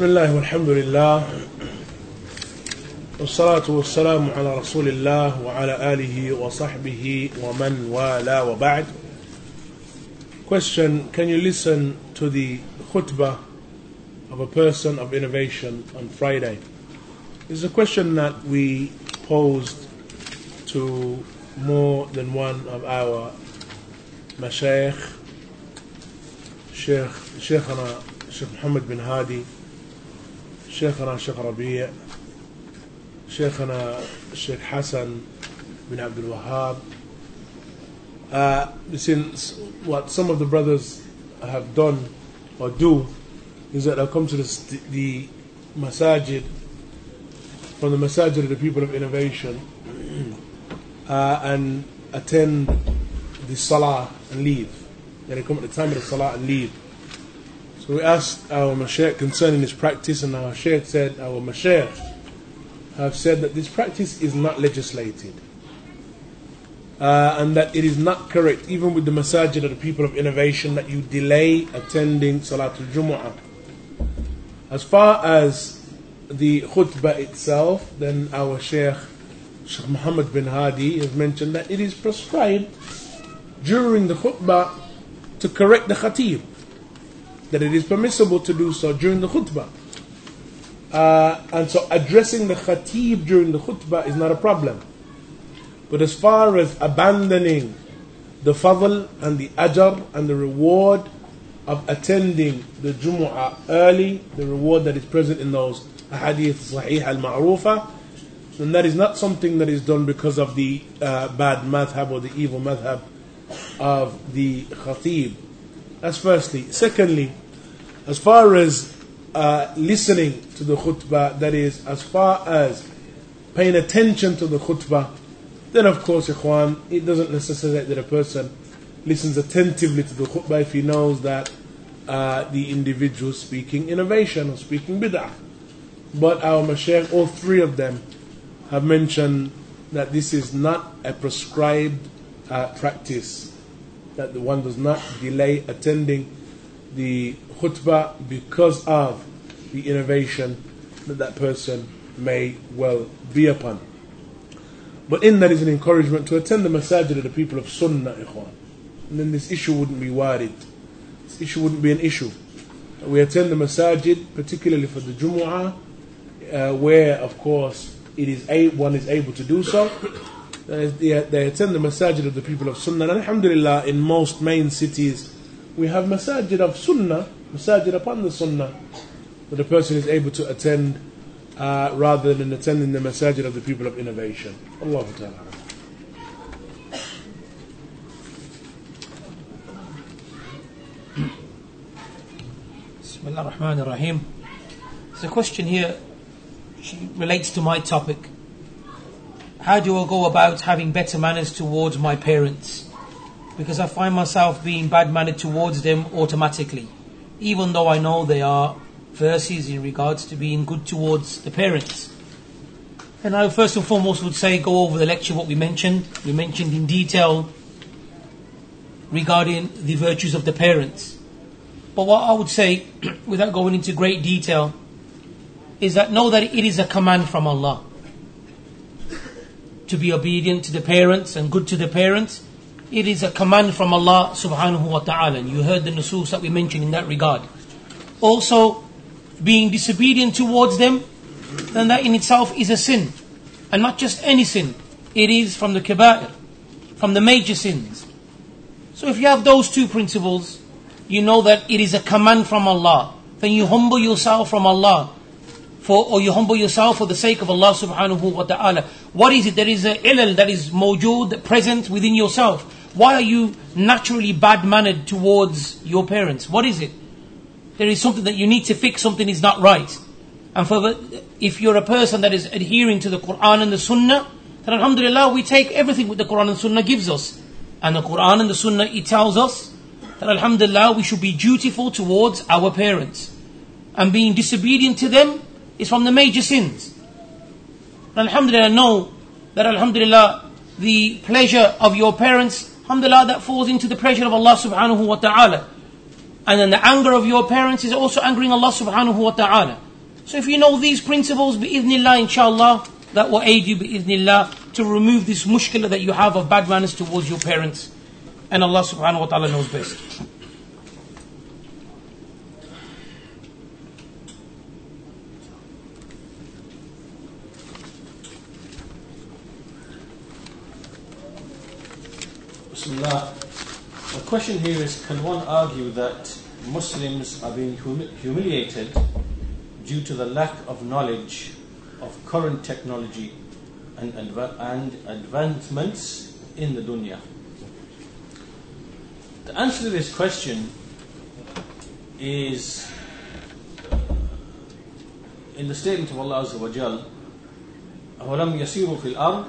بسم الله والحمد لله والصلاة والسلام على رسول الله وعلى آله وصحبه ومن والاه وبعد Question Can you listen to the khutbah of a person of innovation on Friday? This is a question that we posed to more than one of our mashayikh, Sheikh, Sheikhana, Sheikh Muhammad bin Hadi, Sheikhana Sheikh Rabi' Sheikhana Sheikh Hassan bin Abdul Wahab. Uh, since what some of the brothers have done or do is that they'll come to the, the masajid from the masajid of the people of innovation uh, and attend the salah and leave. Then they come at the time of the salah and leave. We asked our mashaykh concerning this practice, and our shaykh said, our mashaykh have said that this practice is not legislated. Uh, and that it is not correct, even with the masajid of the people of innovation, that you delay attending Salatul Jumu'ah. As far as the khutbah itself, then our Sheikh, Shaykh Muhammad bin Hadi, has mentioned that it is prescribed during the khutbah to correct the khatib. That it is permissible to do so during the khutbah. Uh, and so addressing the khatib during the khutbah is not a problem. But as far as abandoning the fadl and the ajr and the reward of attending the Jumu'ah early, the reward that is present in those hadith sahih al ma'rufa, then that is not something that is done because of the uh, bad madhab or the evil madhab of the khatib. That's firstly. Secondly, as far as uh, listening to the khutbah, that is, as far as paying attention to the khutbah, then of course, ikhwan, it doesn't necessitate that a person listens attentively to the khutbah if he knows that uh, the individual speaking innovation or speaking bid'ah. But our mashaykh, all three of them, have mentioned that this is not a prescribed uh, practice, that the one does not delay attending the khutbah because of the innovation that that person may well be upon. But in that is an encouragement to attend the masajid of the people of Sunnah, ikhwan. And then this issue wouldn't be warid. This issue wouldn't be an issue. We attend the masajid, particularly for the Jumu'ah, uh, where, of course, it is a, one is able to do so. They, they attend the masajid of the people of Sunnah. And alhamdulillah, in most main cities, we have masajid of Sunnah, masajid upon the Sunnah, that the person is able to attend uh, rather than attending the masajid of the people of innovation. Allah Ta'ala. Bismillah ar-Rahman ar-Rahim. There's a question here, she relates to my topic. How do I go about having better manners towards my parents? Because I find myself being bad mannered towards them automatically, even though I know they are verses in regards to being good towards the parents. And I first and foremost would say go over the lecture what we mentioned. We mentioned in detail regarding the virtues of the parents. But what I would say, without going into great detail, is that know that it is a command from Allah to be obedient to the parents and good to the parents. It is a command from Allah subhanahu wa ta'ala. And you heard the nusus that we mentioned in that regard. Also, being disobedient towards them, then that in itself is a sin. And not just any sin. It is from the kaba'ir, from the major sins. So if you have those two principles, you know that it is a command from Allah. Then you humble yourself from Allah. For, or you humble yourself for the sake of Allah subhanahu wa ta'ala. What is it? There is a ilal that is mawjood, present within yourself. Why are you naturally bad mannered towards your parents? What is it? there is something that you need to fix, something is not right. And for if you're a person that is adhering to the Quran and the Sunnah, then Alhamdulillah, we take everything what the Quran and Sunnah gives us. And the Quran and the Sunnah, it tells us that Alhamdulillah, we should be dutiful towards our parents. And being disobedient to them is from the major sins. And Alhamdulillah, know that Alhamdulillah, the pleasure of your parents, Alhamdulillah, that falls into the pleasure of Allah subhanahu wa ta'ala. And then the anger of your parents is also angering Allah subhanahu wa ta'ala. So if you know these principles, bi'idhnillah, inshallah, that will aid you, bi'idhnillah, to remove this mushkila that you have of bad manners towards your parents. And Allah subhanahu wa ta'ala knows best. Bismillah. The question here is can one argue that Muslims are being humi- humiliated due to the lack of knowledge of current technology and, adva- and advancements in the dunya? The answer to this question is in the statement of Allah Azza wa Jal, أَوَلَمْ يَسِيرُوا فِي الْأَرْضِ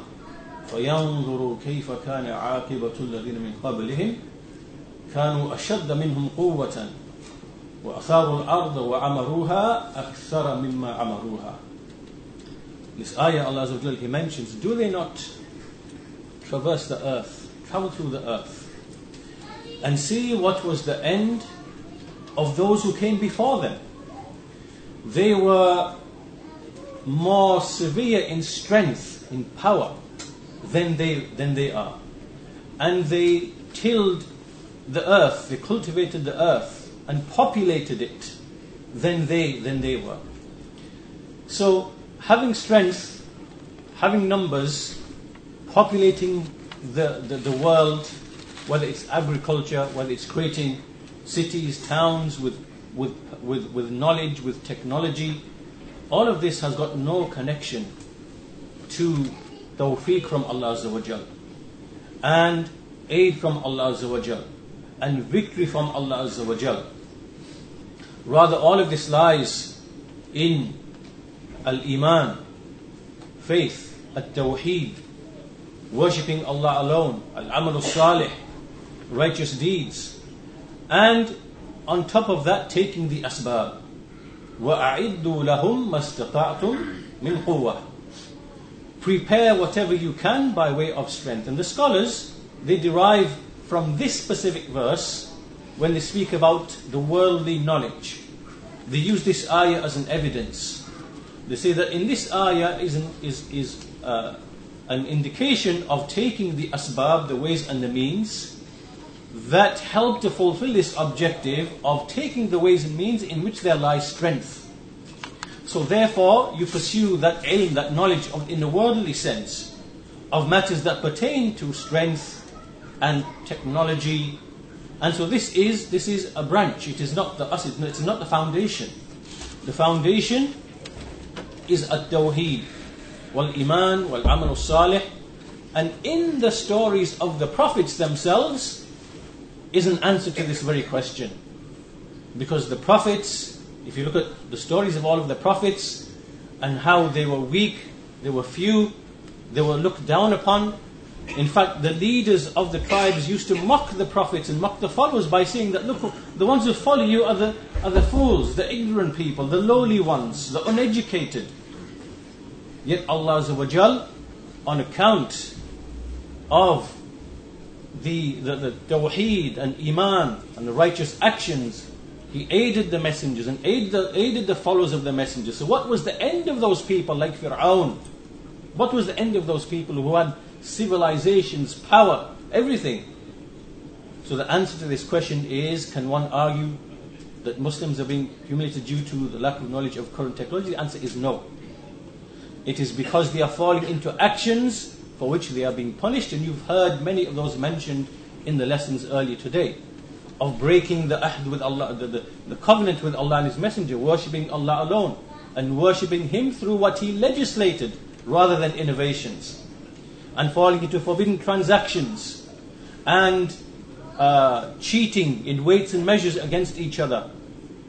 فينظروا كيف كان عاقبة الذين من قبلهم كانوا أشد منهم قوة وأثاروا الأرض وعمروها أكثر مما عمروها This ayah Allah Azza wa Jal, He mentions, do they not traverse the earth, travel through the earth, and see what was the end of those who came before them? They were more severe in strength, in power, than they, than they are. And they tilled the earth, they cultivated the earth and populated it than they, than they were. So, having strength, having numbers, populating the, the, the world, whether it's agriculture, whether it's creating cities, towns with, with, with, with knowledge, with technology, all of this has got no connection to tawfiq from Allah Azza wa and aid from Allah Azza wa and victory from Allah Azza wa Jal. Rather, all of this lies in al iman, faith, at tawheed, worshipping Allah alone, al amal salih, righteous deeds, and on top of that, taking the asbab. وَأَعِدُّوا لَهُمْ مَا اسْتَطَعْتُم مِّن قُوَّةٍ prepare whatever you can by way of strength. And the scholars, they derive from this specific verse when they speak about the worldly knowledge. They use this ayah as an evidence. They say that in this ayah is an, is, is, uh, an indication of taking the asbab, the ways and the means, that help to fulfill this objective of taking the ways and means in which there lies strength. So therefore, you pursue that aim, that knowledge of, in the worldly sense of matters that pertain to strength and technology. And so this is this is a branch. It is not the us. It is not the foundation. The foundation is at tawheed, wal iman, wal amal salih, and in the stories of the prophets themselves is an answer to this very question, because the prophets if you look at the stories of all of the prophets and how they were weak, they were few, they were looked down upon. In fact, the leaders of the tribes used to mock the prophets and mock the followers by saying that, look, the ones who follow you are the, are the fools, the ignorant people, the lowly ones, the uneducated. Yet Allah on account of the, the, the tawheed and iman and the righteous actions he aided the messengers and aided the, aided the followers of the messengers. So, what was the end of those people like Fir'aun? What was the end of those people who had civilizations, power, everything? So, the answer to this question is can one argue that Muslims are being humiliated due to the lack of knowledge of current technology? The answer is no. It is because they are falling into actions for which they are being punished, and you've heard many of those mentioned in the lessons earlier today of breaking the ahd with Allah, the, the, the covenant with Allah and His Messenger, worshipping Allah alone, and worshipping Him through what He legislated rather than innovations, and falling into forbidden transactions, and uh, cheating in weights and measures against each other,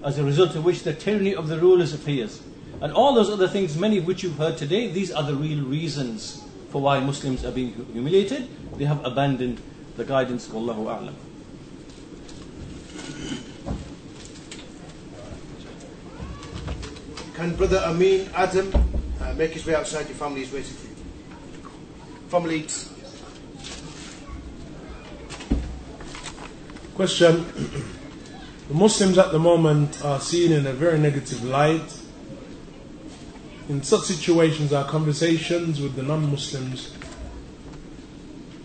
as a result of which the tyranny of the rulers appears. And all those other things, many of which you've heard today, these are the real reasons for why Muslims are being humiliated. They have abandoned the guidance of Allahu A'lam. Can Brother Amin Adam uh, make his way outside? Your family is waiting for you. From Leeds. Question The Muslims at the moment are seen in a very negative light in such situations, our conversations with the non Muslims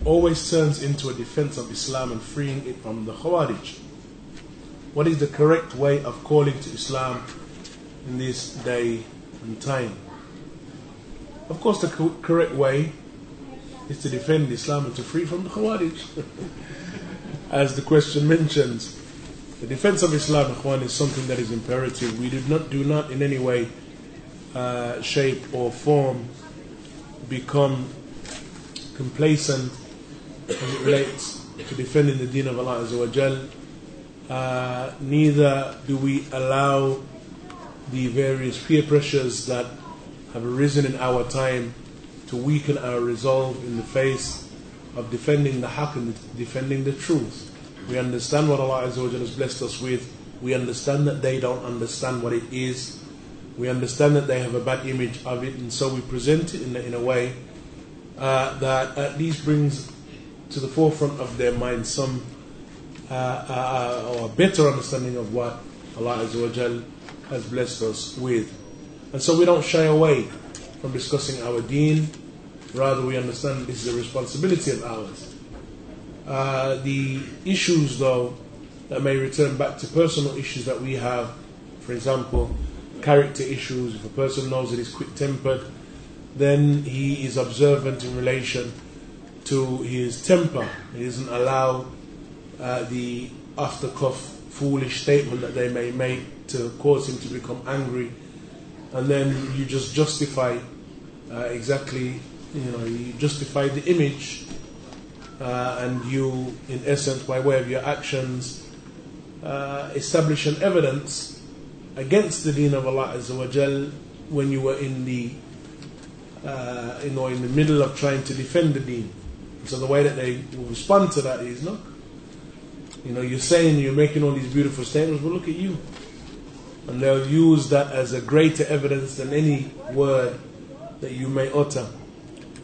always turns into a defense of Islam and freeing it from the Khawarij. What is the correct way of calling to Islam in this day and time? Of course, the co- correct way is to defend Islam and to free from the Khawarij. As the question mentions, the defense of Islam, Ikhwan, is something that is imperative. We do not, do not in any way, uh, shape, or form become complacent as it relates to defending the deen of Allah Azza wa Jal. Uh, neither do we allow the various peer pressures that have arisen in our time to weaken our resolve in the face of defending the haqq and defending the truth. We understand what Allah Azza wa has blessed us with. We understand that they don't understand what it is. We understand that they have a bad image of it, and so we present it in, in a way uh, that at least brings to the forefront of their mind some uh, uh, or a better understanding of what Allah Azza wa has blessed us with. And so we don't shy away from discussing our deen, rather, we understand this is a responsibility of ours. Uh, the issues, though, that may return back to personal issues that we have, for example, character issues, if a person knows that he's quick tempered, then he is observant in relation to his temper. He doesn't allow uh, the off the cuff foolish statement that they may make to cause him to become angry. And then you just justify uh, exactly, you know, you justify the image, uh, and you, in essence, by way of your actions, uh, establish an evidence against the deen of Allah Azza wa Jal when you were in the, uh, you know, in the middle of trying to defend the deen. So the way that they will respond to that is, look, you know, you're saying you're making all these beautiful statements, but look at you. And they'll use that as a greater evidence than any word that you may utter.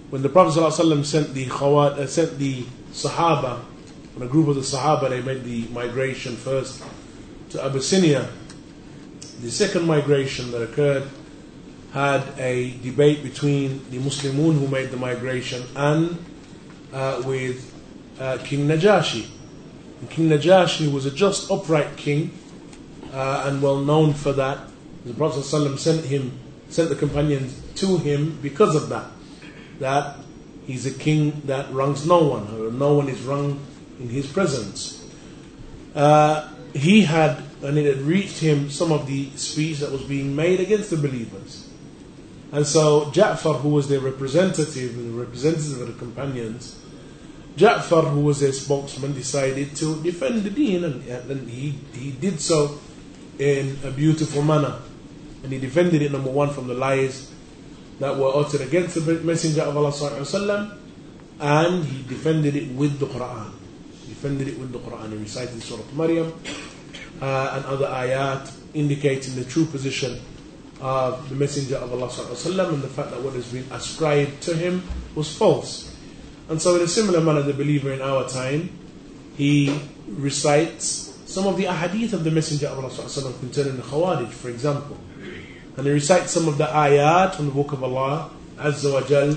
When the Prophet ﷺ sent the Khawat, uh, sent the Sahaba, when a group of the Sahaba, they made the migration first to Abyssinia. The second migration that occurred had a debate between the Muslimun who made the migration and uh, with uh, King Najashi. And king Najashi was a just, upright king, uh, and well known for that. The Prophet ﷺ sent him, sent the companions to him because of that. That he's a king that wrongs no one, or no one is wronged in his presence. Uh, he had, and it had reached him some of the speech that was being made against the believers. And so Ja'far, who was their representative, the representative of the companions, Ja'far, who was their spokesman, decided to defend the deen, and, and he, he did so in a beautiful manner. And he defended it, number one, from the lies that were uttered against the Messenger of Allah, وسلم, and he defended it with the Quran. He defended it with the Quran. He recited Surah Maryam uh, and other ayat indicating the true position of the Messenger of Allah وسلم, and the fact that what has been ascribed to him was false. And so, in a similar manner, the believer in our time, he recites some of the ahadith of the Messenger of Allah concerning the Khawarij, for example. And he recites some of the ayat from the Book of Allah, Azza wa Jal,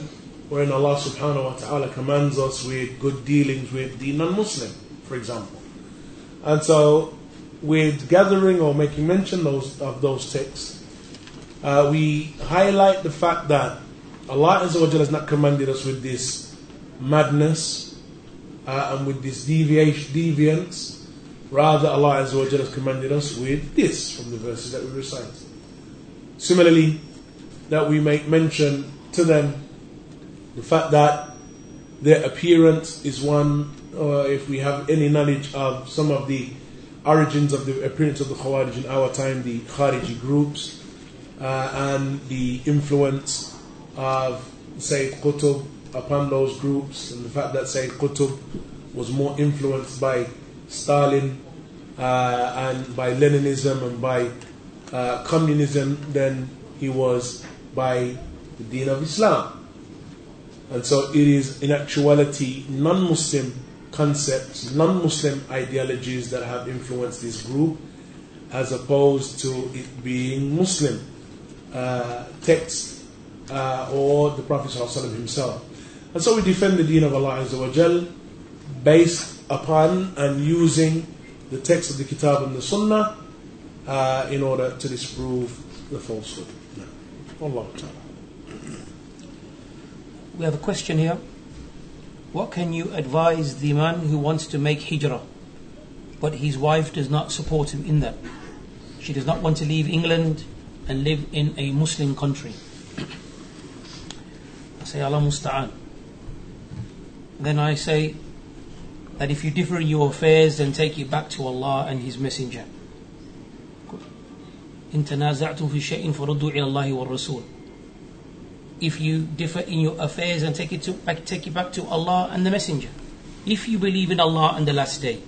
wherein Allah subhanahu wa ta'ala commands us with good dealings with the non Muslim, for example. And so, with gathering or making mention those, of those texts, uh, we highlight the fact that Allah Azza wa Jal has not commanded us with this madness uh, and with this deviation, deviance. Rather, Allah Azza wa Jalla has commanded us with this from the verses that we recite. Similarly, that we make mention to them the fact that their appearance is one, or if we have any knowledge of some of the origins of the appearance of the Khawarij in our time, the Khariji groups, uh, and the influence of Sayyid Qutb upon those groups and the fact that Sayyid Qutb was more influenced by Stalin uh, and by Leninism and by uh, communism than he was by the deen of Islam. And so it is in actuality non Muslim concepts, non Muslim ideologies that have influenced this group as opposed to it being Muslim. uh, text uh, or the Prophet himself. And so we defend the deen of Allah Azza based upon and using the text of the Kitab and the Sunnah uh, in order to disprove the falsehood. Allah Ta'ala. We have a question here. What can you advise the man who wants to make hijrah, but his wife does not support him in that? She does not want to leave England and live in a Muslim country. I say, Allah musta'an. Then I say that if you differ in your affairs, then take it back to Allah and His Messenger. إن تنازعتم في شيء فردوا إلى الله والرسول if you differ in your affairs and take it, to, back, take it back to Allah and the Messenger, if you believe in Allah and the Last Day.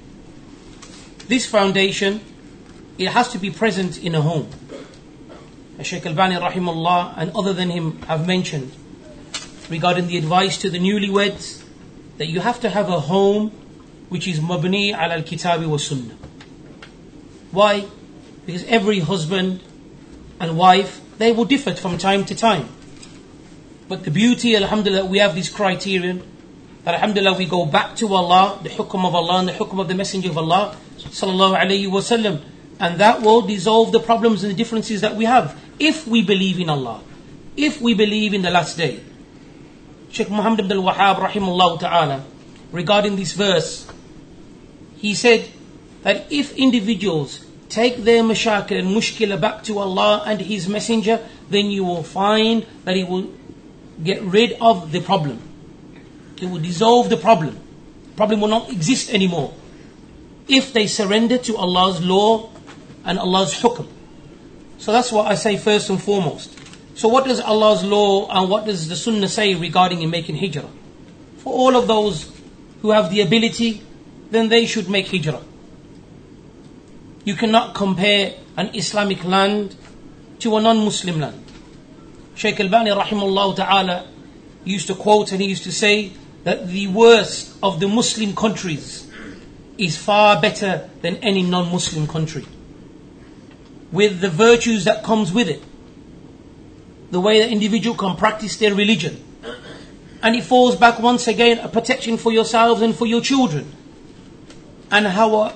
This foundation, it has to be present in a home. As Shaykh Al-Albani rahimullah and other than him have mentioned regarding the advice to the newlyweds that you have to have a home which is mabni al-kitabi wa sunnah. Why? Because every husband and wife, they will differ from time to time. But the beauty, alhamdulillah, we have this criterion that alhamdulillah we go back to Allah, the hukum of Allah and the hukum of the Messenger of Allah, sallallahu alayhi wasallam, and that will dissolve the problems and the differences that we have if we believe in Allah, if we believe in the last day. Sheikh Muhammad ibn al-Wahhab rahimahullah ta'ala, regarding this verse, he said that if individuals take their mashakil and mushkila back to Allah and His Messenger, then you will find that He will get rid of the problem. It will dissolve the problem. The problem will not exist anymore. If they surrender to Allah's law and Allah's hukm. So that's what I say first and foremost. So what does Allah's law and what does the sunnah say regarding in making hijrah? For all of those who have the ability, then they should make hijrah. You cannot compare an Islamic land to a non-Muslim land. Shaykh Al-Albani rahimahullah ta'ala used to quote and he used to say that the worst of the Muslim countries is far better than any non-Muslim country. With the virtues that comes with it. The way the individual can practice their religion. And it falls back once again a protection for yourselves and for your children. And our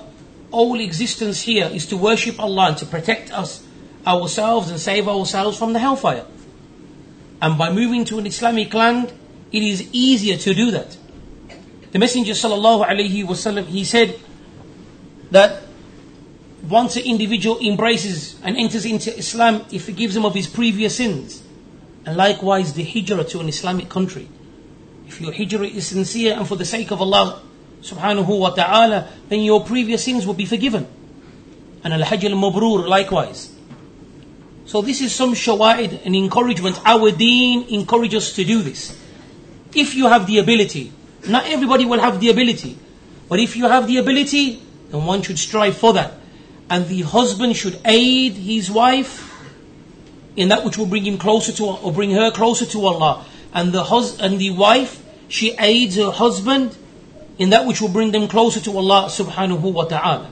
whole existence here is to worship Allah and to protect us, ourselves and save ourselves from the hellfire. And by moving to an Islamic land, it is easier to do that. The Messenger sallallahu alaihi he said that once an individual embraces and enters into Islam, it forgives him of his previous sins. And likewise, the hijrah to an Islamic country. If your hijrah is sincere and for the sake of Allah subhanahu wa ta'ala, then your previous sins will be forgiven. And al-hajj al-mabrur likewise. So this is some shawa'id and encouragement. Our deen encourages us to do this. If you have the ability, not everybody will have the ability, but if you have the ability, then one should strive for that. And the husband should aid his wife in that which will bring him closer to or bring her closer to Allah. And the hus- and the wife, she aids her husband in that which will bring them closer to Allah subhanahu wa ta'ala.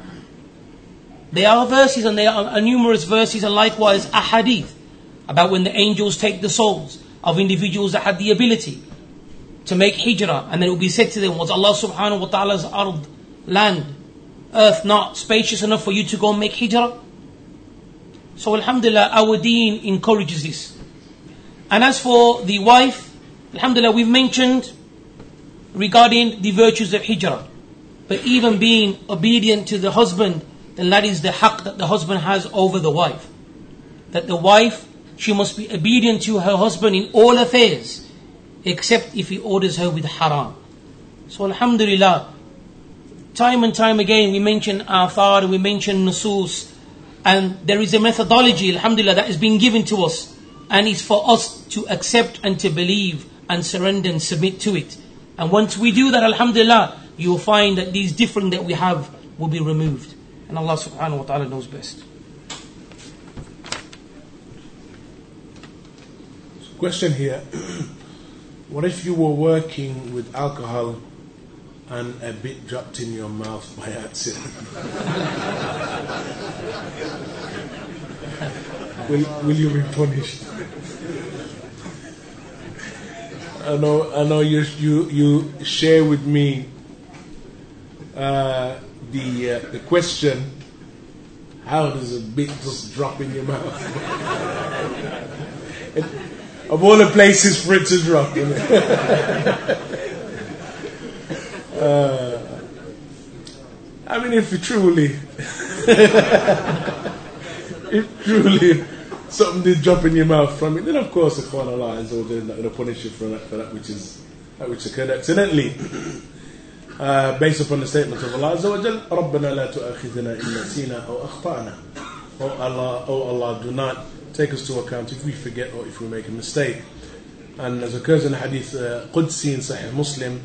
There are verses and there are numerous verses and likewise a hadith about when the angels take the souls of individuals that had the ability to make hijrah and then it will be said to them, was Allah subhanahu wa ta'ala's ard, land, earth not spacious enough for you to go make hijrah? So alhamdulillah, our deen encourages this. And as for the wife, alhamdulillah, we've mentioned regarding the virtues of hijrah. But even being obedient to the husband then that is the haqq that the husband has over the wife. That the wife, she must be obedient to her husband in all affairs, except if he orders her with haram. So alhamdulillah, time and time again we mention athar, we mention nusus, and there is a methodology, alhamdulillah, that is being given to us, and it's for us to accept and to believe and surrender and submit to it. And once we do that, alhamdulillah, you will find that these different that we have will be removed. And Allah subhanahu wa ta'ala knows best. Question here. what if you were working with alcohol and a bit dropped in your mouth by accident? will, will you be punished? I know, I know you, you, you share with me uh, the, uh, the question how does a bit just drop in your mouth? of all the places for it to drop. uh, I mean, if truly, if truly something did drop in your mouth from it, then of course the Quran Allah is not going to punish you for that, for that which is that which occurred accidentally. Uh, based upon the statement of Allah Azza wa Jal, رَبَّنَا لَا تُؤَخِذْنَا إِن نَسِينَا أَوْ أَخْطَأْنَا Oh Allah, oh Allah, do not take us to account if we forget or if we make a mistake. And as occurs in the hadith uh, Qudsi in Sahih Muslim,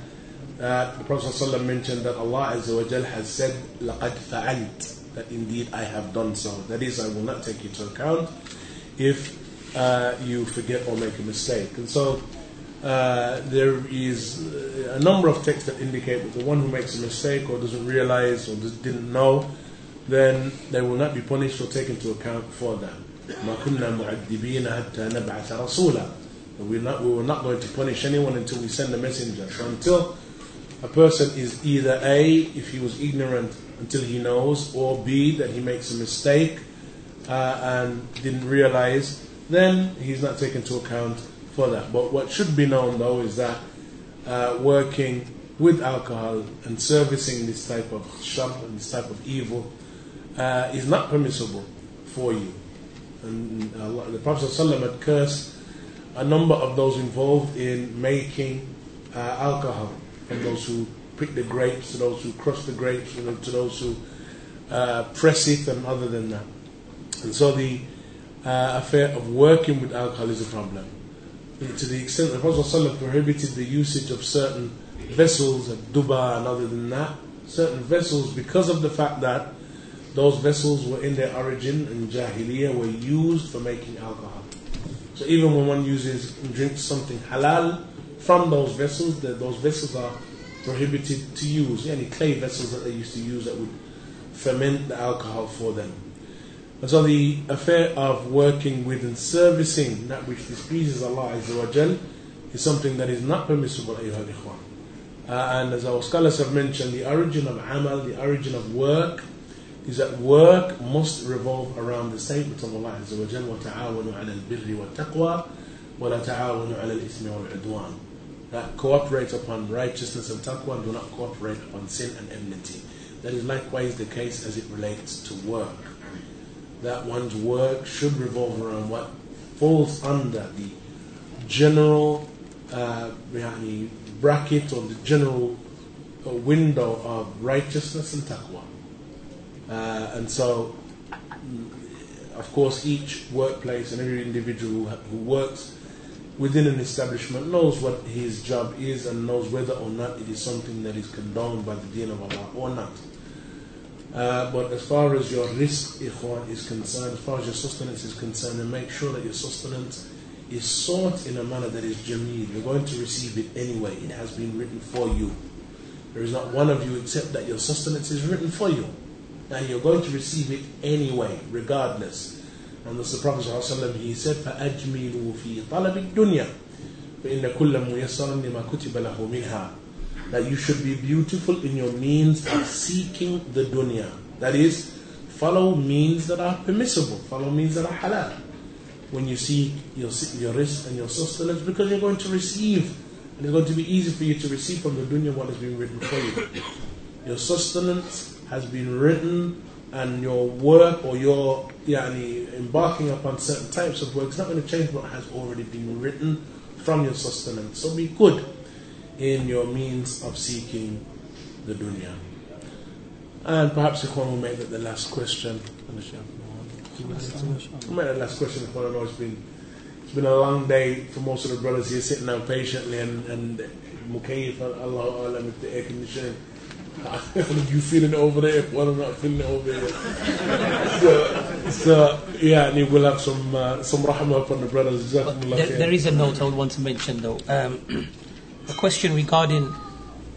uh, the Prophet ﷺ mentioned that Allah Azza wa Jal has said, لَقَدْ فَعَلْتَ That indeed I have done so. That is, I will not take you to account if uh, you forget or make a mistake. And so uh, there is a number of texts that indicate that the one who makes a mistake or doesn't realize or didn't know, then they will not be punished or taken into account for that. We're not, we were not going to punish anyone until we send a messenger. So until a person is either A, if he was ignorant, until he knows, or B, that he makes a mistake, uh, and didn't realize, then he's not taken to account for that. But what should be known though is that uh, working with alcohol and servicing this type of shop and this type of evil uh, is not permissible for you. And uh, the Prophet ﷺ had cursed a number of those involved in making uh, alcohol, from those who pick the grapes to those who crush the grapes to those who uh, press it and other than that. And so the uh, affair of working with alcohol is a problem to the extent that Prophet prohibited the usage of certain vessels at Duba and other than that, certain vessels because of the fact that those vessels were in their origin in Jahiliyyah were used for making alcohol. So even when one uses and drinks something halal from those vessels, those vessels are prohibited to use. Any clay vessels that they used to use that would ferment the alcohol for them. And so the affair of working with and servicing that which displeases Allah Azza is something that is not permissible, ayyuhal ikhwan. Uh, and as our scholars have mentioned, the origin of amal, the origin of work, is that work must revolve around the statement of Allah Azza wa Jal, وَتَعَاوَنُوا عَلَى الْبِرِّ وَالتَّقْوَى وَلَا تَعَاوَنُوا عَلَى الْإِثْمِ وَالْعُدْوَانِ That cooperate upon righteousness and taqwa, do not cooperate upon sin and enmity. That is likewise the case as it relates to work that one's work should revolve around what falls under the general uh, bracket or the general uh, window of righteousness and taqwa. Uh, and so, of course, each workplace and every individual who works within an establishment knows what his job is and knows whether or not it is something that is condoned by the deen of Allah or not. Uh, but as far as your rizq ikhwan, is concerned, as far as your sustenance is concerned, then make sure that your sustenance is sought in a manner that is jameel. You're going to receive it anyway. It has been written for you. There is not one of you except that your sustenance is written for you. And you're going to receive it anyway, regardless. And the Prophet ﷺ, he said, فَأَجْمِلُوا فِي طَلَبِ الدُّنْيَا فَإِنَّ كُلَّ مُيَسَّرًا لِمَا كُتِبَ لَهُ مِنْهَا that you should be beautiful in your means of seeking the dunya. That is, follow means that are permissible, follow means that are halal. When you seek your, your rizq and your sustenance, because you're going to receive, and it's going to be easy for you to receive from the dunya what has been written for you. Your sustenance has been written, and your work or your yani, embarking upon certain types of work is not going to change what has already been written from your sustenance. So be good in your means of seeking the dunya. And perhaps Ikhwan will make that the last question. Make the last question, Ikhwan. I know it's been, it's been a long day for most of the brothers here sitting down patiently and, and Mukayif, Allah Alam, with the air conditioning. you feeling it over there? If one not feeling it over there. so, so, yeah, and we'll have some uh, some rahmah upon the brothers. There, there is a note I would want to mention though. Um, a question regarding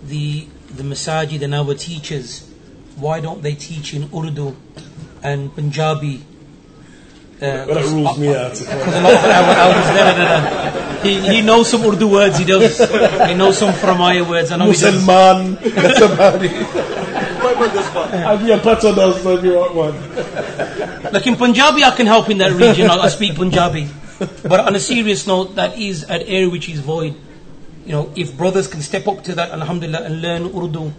the the masajid and our teachers. Why don't they teach in Urdu and Punjabi? Uh, Well, that rules me out. Because a lot of our elders, no, no, no. He, he knows some Urdu words, he does. He knows some Framaya words. I know. Musulman, that's about it. Put on the spot. I'll be a patronas if you want one. Like in Punjabi, I can help in that region. I, I speak Punjabi. But on a serious note, that is an area which is void. You know, if brothers can step up to that, alhamdulillah, and learn Urdu,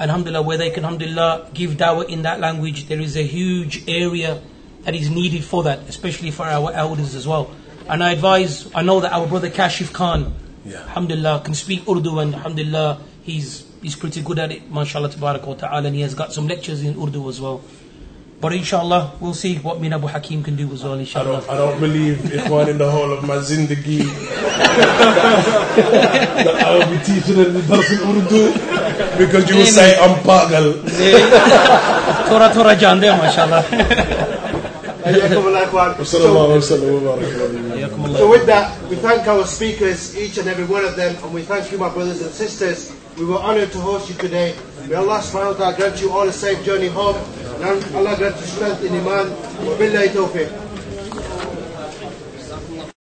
alhamdulillah, where they can, alhamdulillah, give dawah in that language, there is a huge area that is needed for that, especially for our elders as well. And I advise, I know that our brother Kashif Khan, Yeah. alhamdulillah, can speak Urdu, and alhamdulillah, he's, he's pretty good at it, mashallah, tabarak wa ta'ala, and he has got some lectures in Urdu as well. But inshallah, we'll see what Min Abu Hakim can do as well, inshallah. I don't, I don't believe, Ikhwan, in the whole of my zindagi that, I will be teaching in the Urdu because you will say I'm pagal. Tora Tora Jande, mashallah. حياكم الله إخوان. صلى الله So, عليه وسلم وبارك عليه. so with that, we thank our speakers, each and every one of them, and we thank you, my brothers and sisters. We were honored to host you today. May Allah subhanahu wa ta'ala grant you all a safe journey home. And Allah grant you strength in Iman. Billahi tawfiq.